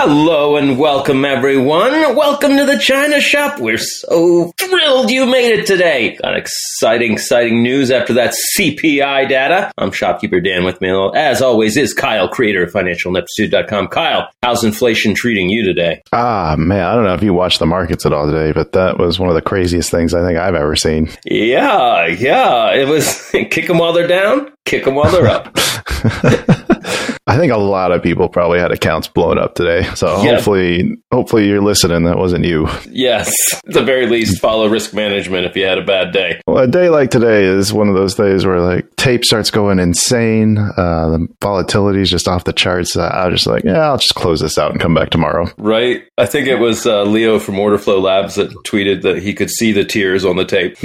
Hello and welcome, everyone. Welcome to the China Shop. We're so thrilled you made it today. Got exciting, exciting news after that CPI data. I'm shopkeeper Dan with me, as always, is Kyle, creator of FinancialIneptitude.com. Kyle, how's inflation treating you today? Ah, man, I don't know if you watched the markets at all today, but that was one of the craziest things I think I've ever seen. Yeah, yeah. It was kick them while they're down, kick them while they're up. I think a lot of people probably had accounts blown up today. So yeah. hopefully, hopefully you're listening. That wasn't you. Yes, at the very least, follow risk management if you had a bad day. Well, a day like today is one of those days where like tape starts going insane. Uh, the volatility is just off the charts. Uh, I was just like, yeah, I'll just close this out and come back tomorrow. Right. I think it was uh, Leo from Orderflow Labs that tweeted that he could see the tears on the tape.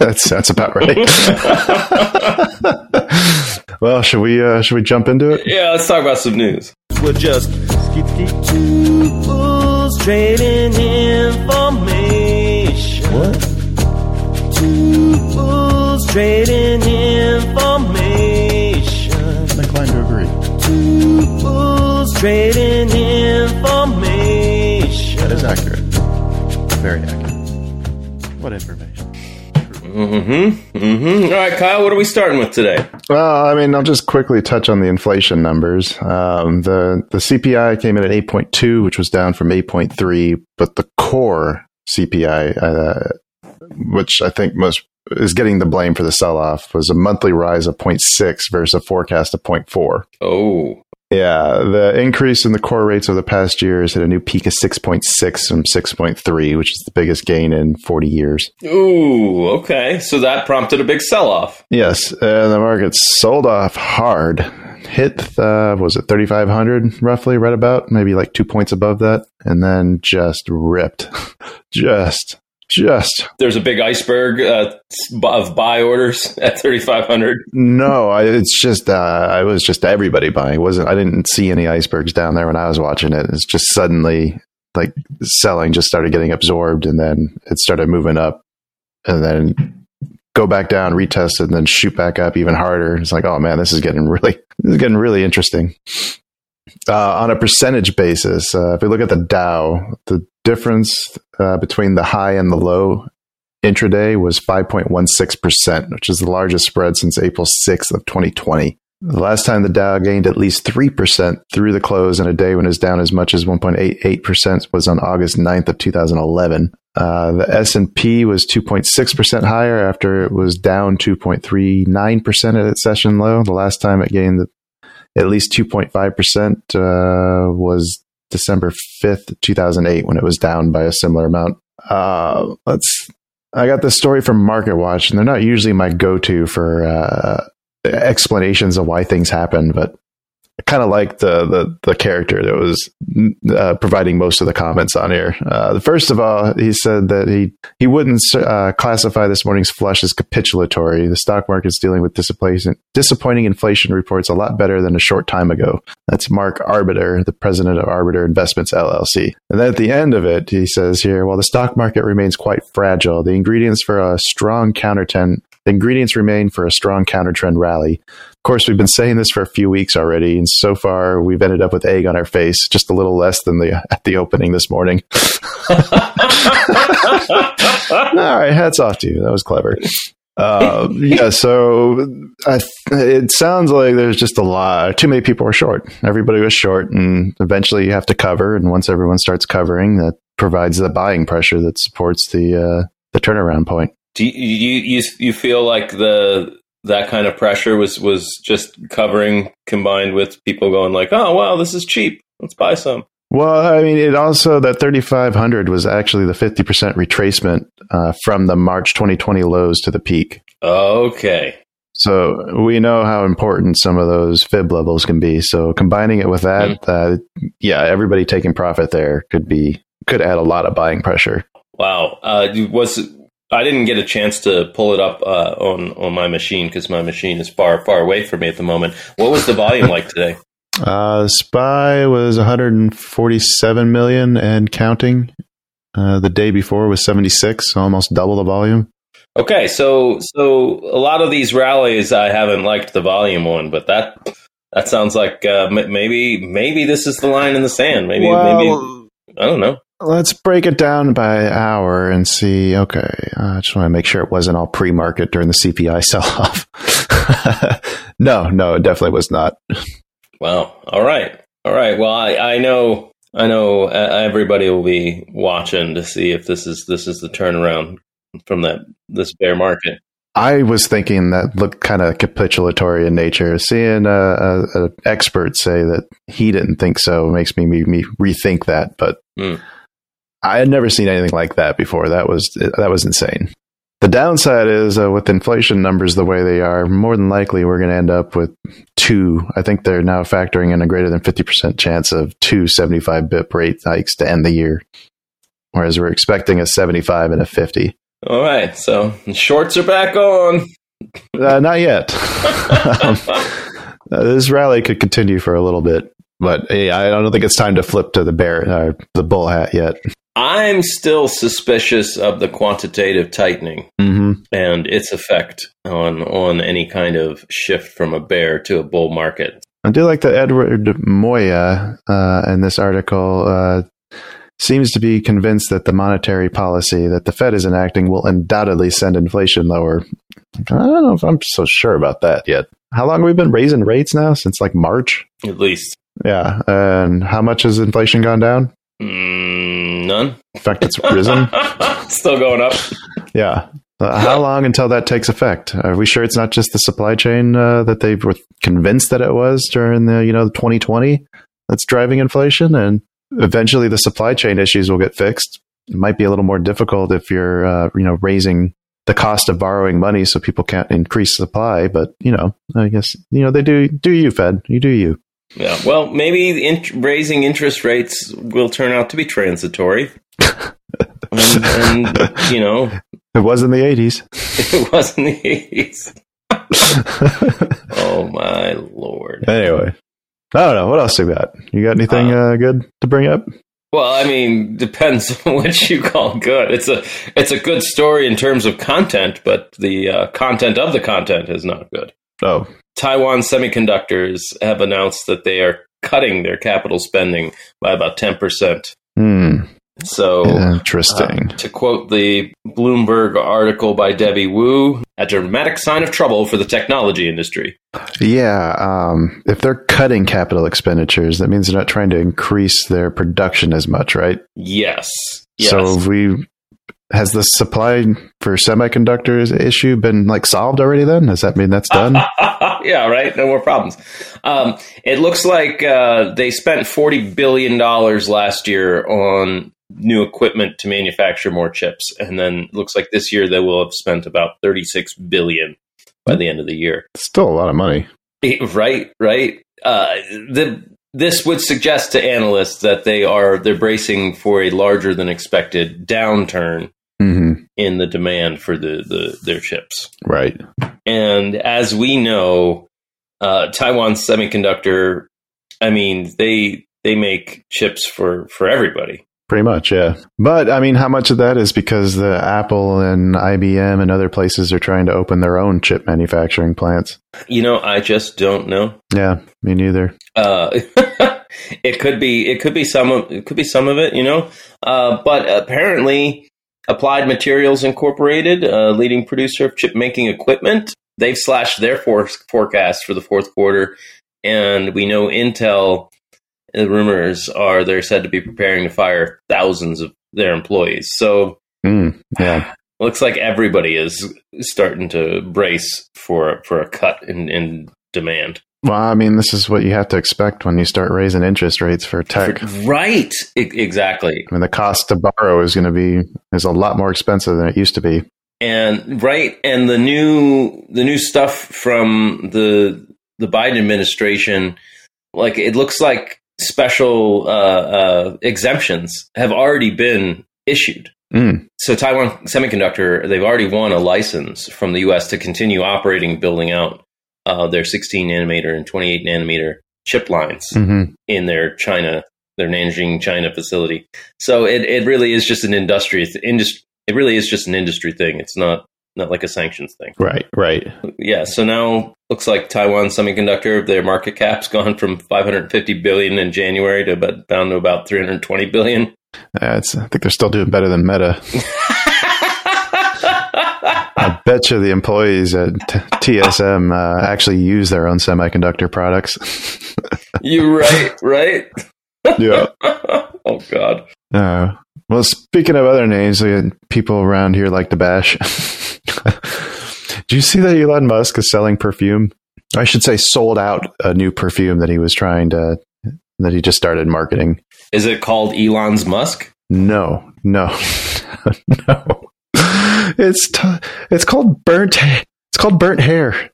that's that's about right. well, should we uh, should we jump into it? Yeah, let's talk about some news. We're just skip two bulls trading information. What? Two bulls trading information. I'm inclined to agree. Two bulls trading information. That is accurate. Very accurate. Mm-hmm. Mm-hmm. All right, Kyle, what are we starting with today? Well, I mean, I'll just quickly touch on the inflation numbers. Um, the the CPI came in at 8.2, which was down from 8.3, but the core CPI, uh, which I think most is getting the blame for the sell off, was a monthly rise of 0.6 versus a forecast of 0.4. Oh, yeah, the increase in the core rates over the past years hit a new peak of 6.6 from 6.3, which is the biggest gain in 40 years. Ooh, okay. So that prompted a big sell off. Yes, and the market sold off hard. Hit, uh, was it 3,500 roughly, right about? Maybe like two points above that. And then just ripped. just just there's a big iceberg uh, of buy orders at 3500 no I, it's just uh, i was just everybody buying. It wasn't i didn't see any icebergs down there when i was watching it. It's just suddenly like selling just started getting absorbed and then it started moving up and then go back down retest and then shoot back up even harder. It's like oh man this is getting really this is getting really interesting. Uh, on a percentage basis, uh, if we look at the Dow, the difference uh, between the high and the low intraday was 5.16%, which is the largest spread since April 6th of 2020. The last time the Dow gained at least 3% through the close in a day when it was down as much as 1.88% was on August 9th of 2011. Uh, the S&P was 2.6% higher after it was down 2.39% at its session low. The last time it gained at least 2.5% uh, was December 5th, 2008, when it was down by a similar amount. Uh, let's. I got this story from Market Watch, and they're not usually my go to for uh, explanations of why things happen, but kind of like the, the, the character that was uh, providing most of the comments on here. Uh, first of all, he said that he he wouldn't uh, classify this morning's flush as capitulatory. The stock market's dealing with disappointing disappointing inflation reports a lot better than a short time ago. That's Mark Arbeter, the president of Arbeter Investments LLC. And then at the end of it, he says here, while the stock market remains quite fragile, the ingredients for a strong counter trend the ingredients remain for a strong counter trend rally. Of course, we've been saying this for a few weeks already, and so far we've ended up with egg on our face, just a little less than the at the opening this morning. All right, hats off to you. That was clever. Uh, yeah, so I, it sounds like there's just a lot. Too many people are short. Everybody was short, and eventually you have to cover. And once everyone starts covering, that provides the buying pressure that supports the uh, the turnaround point. Do you, you you you feel like the that kind of pressure was was just covering combined with people going like, "Oh, wow, this is cheap. Let's buy some." Well, I mean, it also that 3500 was actually the 50% retracement uh, from the March 2020 lows to the peak. Okay. So we know how important some of those fib levels can be. So combining it with that, uh, yeah, everybody taking profit there could be could add a lot of buying pressure. Wow. Uh, was I didn't get a chance to pull it up uh, on on my machine because my machine is far far away from me at the moment. What was the volume like today? Uh, Spy was 147 million and counting. Uh, the day before was 76, so almost double the volume. Okay, so so a lot of these rallies I haven't liked the volume on, but that that sounds like uh, m- maybe maybe this is the line in the sand. Maybe maybe I don't know. Let's break it down by hour and see. Okay, uh, I just want to make sure it wasn't all pre-market during the CPI sell-off. no, no, it definitely was not. Wow. All right. All right. Well, I, I know I know uh, everybody will be watching to see if this is this is the turnaround from that this bear market. I was thinking that looked kind of capitulatory in nature. Seeing a, a, a, expert say that he didn't think so makes me, me, me rethink that. But Mm. I had never seen anything like that before. That was that was insane. The downside is uh, with inflation numbers the way they are, more than likely we're going to end up with two. I think they're now factoring in a greater than fifty percent chance of two 75 bip rate hikes to end the year, whereas we're expecting a seventy five and a fifty. All right. So shorts are back on. Uh, not yet. um, uh, this rally could continue for a little bit, but hey, I don't think it's time to flip to the bear, uh, the bull hat yet. I'm still suspicious of the quantitative tightening Mm-hmm. and its effect on on any kind of shift from a bear to a bull market. I do like that Edward Moya uh, in this article uh, seems to be convinced that the monetary policy that the Fed is enacting will undoubtedly send inflation lower. I don't know if I'm so sure about that yet. How long have we been raising rates now? Since like March? At least Yeah. And how much has inflation gone down? Mm, none. In fact, it's risen. Still going up. Yeah. Uh, how long until that takes effect? Are we sure it's not just the supply chain uh, that they were convinced that it was during the you know 2020 that's driving inflation, and eventually the supply chain issues will get fixed. It might be a little more difficult if you're uh, you know raising the cost of borrowing money so people can't increase supply, but you know I guess you know they do do you Fed you do you. Yeah. Well, maybe the int- raising interest rates will turn out to be transitory. and, and, you know, It was in the 80s. it wasn't the 80s. Oh, my lord. anyway, I don't know what else you got. You got anything uh, good to bring up? Well, I mean, depends on what you call good. It's a it's a good story in terms of content, but the uh, content of the content is not good. Oh, Taiwan Semiconductors have announced that they are cutting their capital spending by about ten percent. hmm, So, interesting. Uh, to quote the Bloomberg article by Debbie Wu, a dramatic sign of trouble for the technology industry. Yeah, um, if they're cutting capital expenditures, that means they're not trying to increase their production as much, right? Yes. Yes. So if we has the supply for semiconductors issue been like solved already? Then does that mean that's done? yeah, right. No more problems. Um, it looks like uh, they spent forty billion dollars last year on new equipment to manufacture more chips, and then it looks like this year they will have spent about thirty-six billion by the end of the year. Still a lot of money. Right, right. Uh, the this would suggest to analysts that they are they're bracing for a larger than expected downturn in the demand for the, the their chips. Right. And as we know, uh, Taiwan Semiconductor, I mean, they they make chips for for everybody. Pretty much, yeah. But I mean, how much of that is because the Apple and IBM and other places are trying to open their own chip manufacturing plants? You know, I just don't know. Yeah, me neither. Uh, it could be it could be some of it could be some of it, you know. Uh, but apparently, Applied Materials Incorporated, uh, leading producer of chip making equipment, they've slashed their for- forecast for the fourth quarter, and we know Intel. The rumors are they're said to be preparing to fire thousands of their employees. So Mm, yeah. Looks like everybody is starting to brace for for a cut in, in demand. Well, I mean, this is what you have to expect when you start raising interest rates for tech. Right. Exactly. I mean, the cost to borrow is going to be is a lot more expensive than it used to be. And right, and the new the new stuff from the the Biden administration, like it looks like special uh, uh, exemptions have already been issued. Mm. So Taiwan Semiconductor, they've already won a license from the U.S. to continue operating, building out uh, their 16 nanometer and 28 nanometer chip lines hmm in their China, their Nanjing, China facility. So it, it really is just an industry, industry. It really is just an industry thing. It's not not like a sanctions thing. Right, right. Yeah. So now looks like Taiwan Semiconductor, their market cap's gone from 550 billion in January to about down to about 320 billion. Uh, it's, I think they're still doing better than Meta. Bet you the employees at TSM uh, actually use their own semiconductor products. You're right, right? yeah. oh God. Uh, well, speaking of other names, people around here like to bash. Do you see that Elon Musk is selling perfume? I should say, sold out a new perfume that he was trying to that he just started marketing. Is it called Elon's Musk? No, no, no. It's t- it's called burnt. Ha- it's called burnt hair.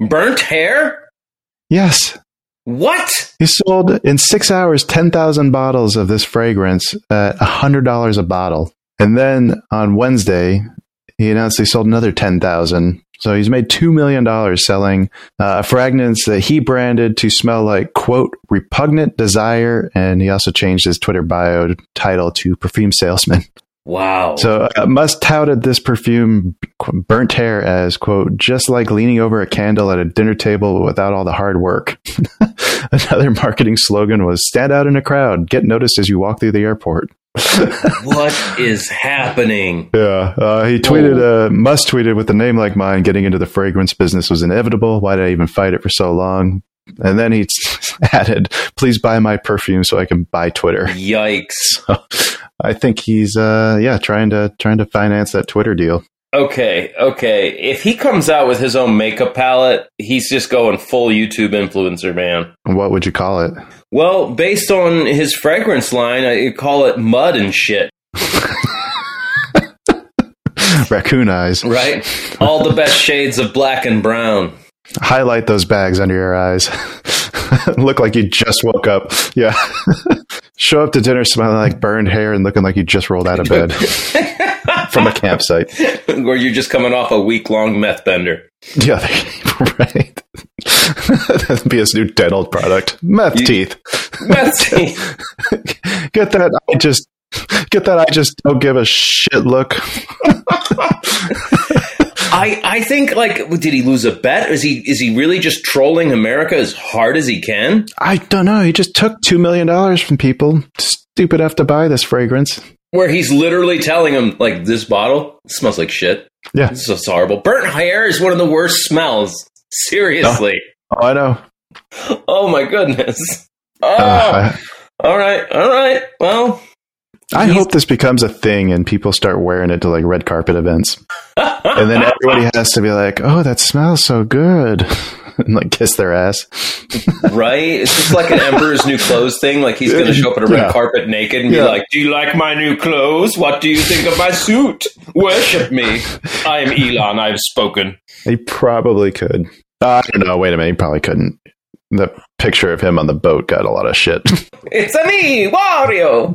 Burnt hair? Yes, What? he sold in six hours ten thousand bottles of this fragrance at hundred dollars a bottle, and then on Wednesday he announced he sold another ten thousand. So he's made two million dollars selling uh, a fragrance that he branded to smell like quote repugnant desire, and he also changed his Twitter bio title to perfume salesman. Wow. So uh, Musk touted this perfume, burnt hair, as quote just like leaning over a candle at a dinner table without all the hard work. Another marketing slogan was "Stand out in a crowd, get noticed as you walk through the airport." what is happening? Yeah, uh, he tweeted. Uh, Musk tweeted, "With a name like mine, getting into the fragrance business was inevitable. Why did I even fight it for so long?" And then he added, "Please buy my perfume so I can buy Twitter." Yikes. I think he's, uh, yeah, trying to trying to finance that Twitter deal. Okay, okay. If he comes out with his own makeup palette, he's just going full YouTube influencer, man. What would you call it? Well, based on his fragrance line, I call it mud and shit, Raccoon eyes. right? All the best shades of black and brown. Highlight those bags under your eyes. Look like you just woke up. Yeah. Show up to dinner smelling like burned hair and looking like you just rolled out of bed from a campsite. Or you're just coming off a week long meth bender. Yeah, right. That'd be his new dental product. Meth You- teeth. Meth teeth. Get that I just get that I just don't give a shit look. I, I think like did he lose a bet? Is he is he really just trolling America as hard as he can? I don't know. He just took two million dollars from people stupid enough to buy this fragrance. Where he's literally telling them like this bottle smells like shit. Yeah. This is horrible. Burnt hair is one of the worst smells. Seriously. Oh, I know. Oh, my goodness. Oh, Uh, all right, all right. Well, I, He's- hope this becomes a thing and people start wearing it to like red carpet events. And then everybody has to be like, "Oh, that smells so good," and like kiss their ass. right? It's just like an Emperor's New Clothes thing. Like he's going to show up at a red Yeah. carpet naked and Yeah. be like, "Do you like my new clothes? What do you think of my suit? Worship me. I am Elon. I've spoken." He probably could. Uh, I don't know. Wait a minute. He probably couldn't. The picture of him on the boat got a lot of shit. It's a me, Wario.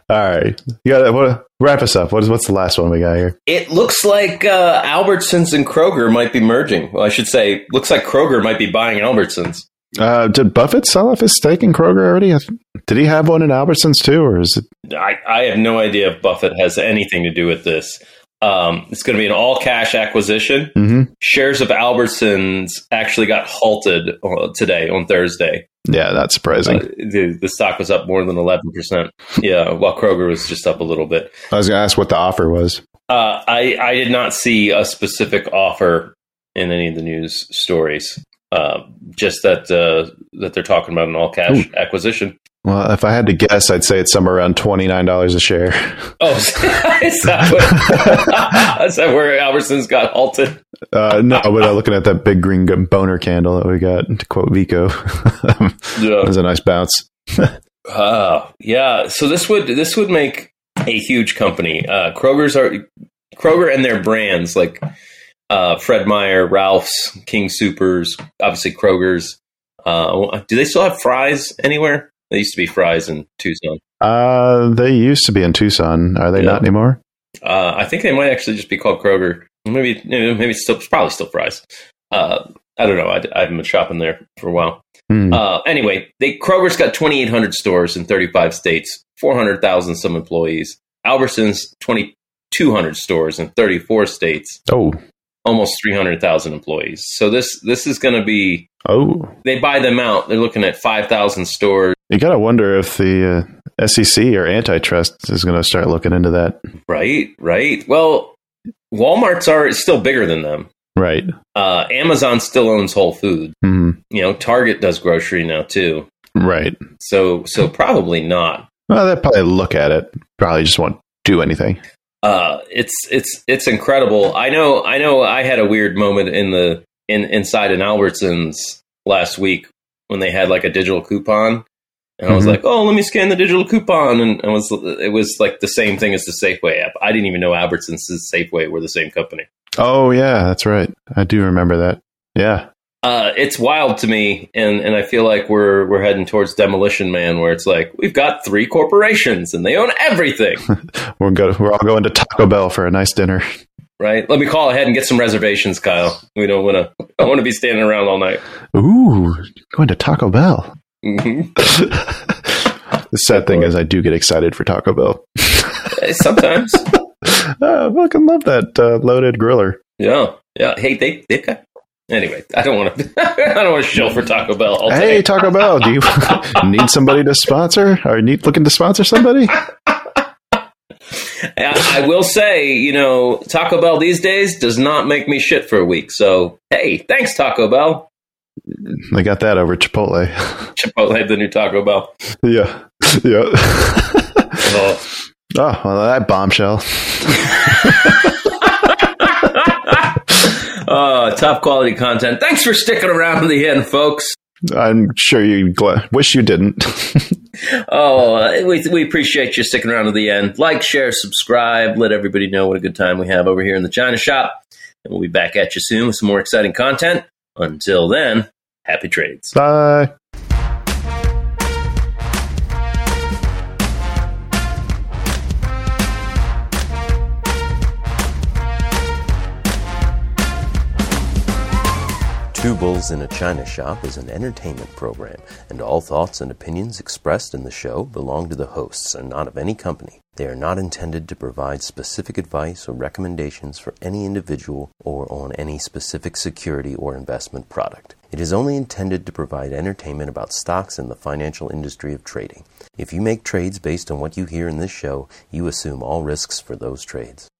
All right, you got to wrap us up. What is what's the last one we got here? It looks like uh, Albertsons and Kroger might be merging. Well, I should say, looks like Kroger might be buying Albertsons. Uh, did Buffett sell off his stake in Kroger already? Did he have one in Albertsons too, or is it? I, I have no idea if Buffett has anything to do with this. Um, it's going to be an all cash acquisition. Mm-hmm. Shares of Albertsons actually got halted uh, today on Thursday. Yeah, that's surprising. Uh, the, the stock was up more than 11%. Yeah, while Kroger was just up a little bit. I was going to ask what the offer was. Uh, I, I did not see a specific offer in any of the news stories. Uh, just that uh, that they're talking about an all cash acquisition. Well, if I had to guess, I'd say it's somewhere around twenty nine dollars a share. Oh, is that, what, is that where Albertsons got halted? Uh, no, but uh, looking at that big green boner candle that we got, to quote Vico, Yeah. was a nice bounce. Oh, yeah. So this would this would make a huge company. Uh, Kroger's are Kroger and their brands like uh, Fred Meyer, Ralph's, King Supers, obviously Kroger's. Uh, do they still have Fry's anywhere? They used to be Fry's in Tucson. Uh, they used to be in Tucson. Are they Yeah. not anymore? Uh, I think they might actually just be called Kroger. Maybe maybe it's still it's probably still Fry's. Uh, I don't know. I, I haven't been shopping there for a while. Hmm. Uh, anyway, they Kroger's got 2,800 stores in 35 states, 400,000 some employees. Albertsons 2,200 stores in 34 states, oh, almost 300,000 employees. So this this is going to be oh, they buy them out. They're looking at 5,000 stores. You gotta wonder if the uh, SEC or antitrust is going to start looking into that. Right, right. Well, Walmart's are still bigger than them. Right. Uh, Amazon still owns Whole Foods. hmm You know, Target does grocery now too. Right. So so probably not. Well, they'll probably look at it. Probably just won't do anything. uh, it's it's it's incredible. I know I know I had a weird moment in the in inside an Albertsons last week when they had like a digital coupon. And I was Mhm. like, "Oh, let me scan the digital coupon," and it was it was like the same thing as the Safeway app. I didn't even know Albertsons and Safeway were the same company. Oh yeah, that's right. I do remember that. Yeah. Uh, it's wild to me, and, and I feel like we're we're heading towards demolition man, where it's like we've got three corporations and they own everything, We're go- we're all going to Taco Bell for a nice dinner. right? Let me call ahead and get some reservations, Kyle. We don't want to. I want to be standing around all night. Ooh, going to Taco Bell. Mhm. the sad thing is, I do get excited for Taco Bell. Sometimes, I fucking love that uh, loaded griller. yeah, yeah. Hey, they they got. Anyway, I don't want to. I don't want to shill for Taco Bell. All Hey, day. Taco Bell, do you need somebody to sponsor? Or need looking to sponsor somebody? I, I will say, you know, Taco Bell these days does not make me shit for a week. So, hey, thanks Taco Bell. They got that over Chipotle. Chipotle, the new Taco Bell. yeah, yeah. Oh. oh, well, that bombshell. Uh, top quality content. Thanks for sticking around to the end, folks. I'm sure you gl- wish you didn't. Oh, we, we appreciate you sticking around to the end. Like, share, subscribe. Let everybody know what a good time we have over here in the China shop. And we'll be back at you soon with some more exciting content. Until then, happy trades. Bye. Two Bulls in a China Shop is an entertainment program, and all thoughts and opinions expressed in the show belong to the hosts and not of any company. They are not intended to provide specific advice or recommendations for any individual or on any specific security or investment product. It is only intended to provide entertainment about stocks and the financial industry of trading. If you make trades based on what you hear in this show, you assume all risks for those trades.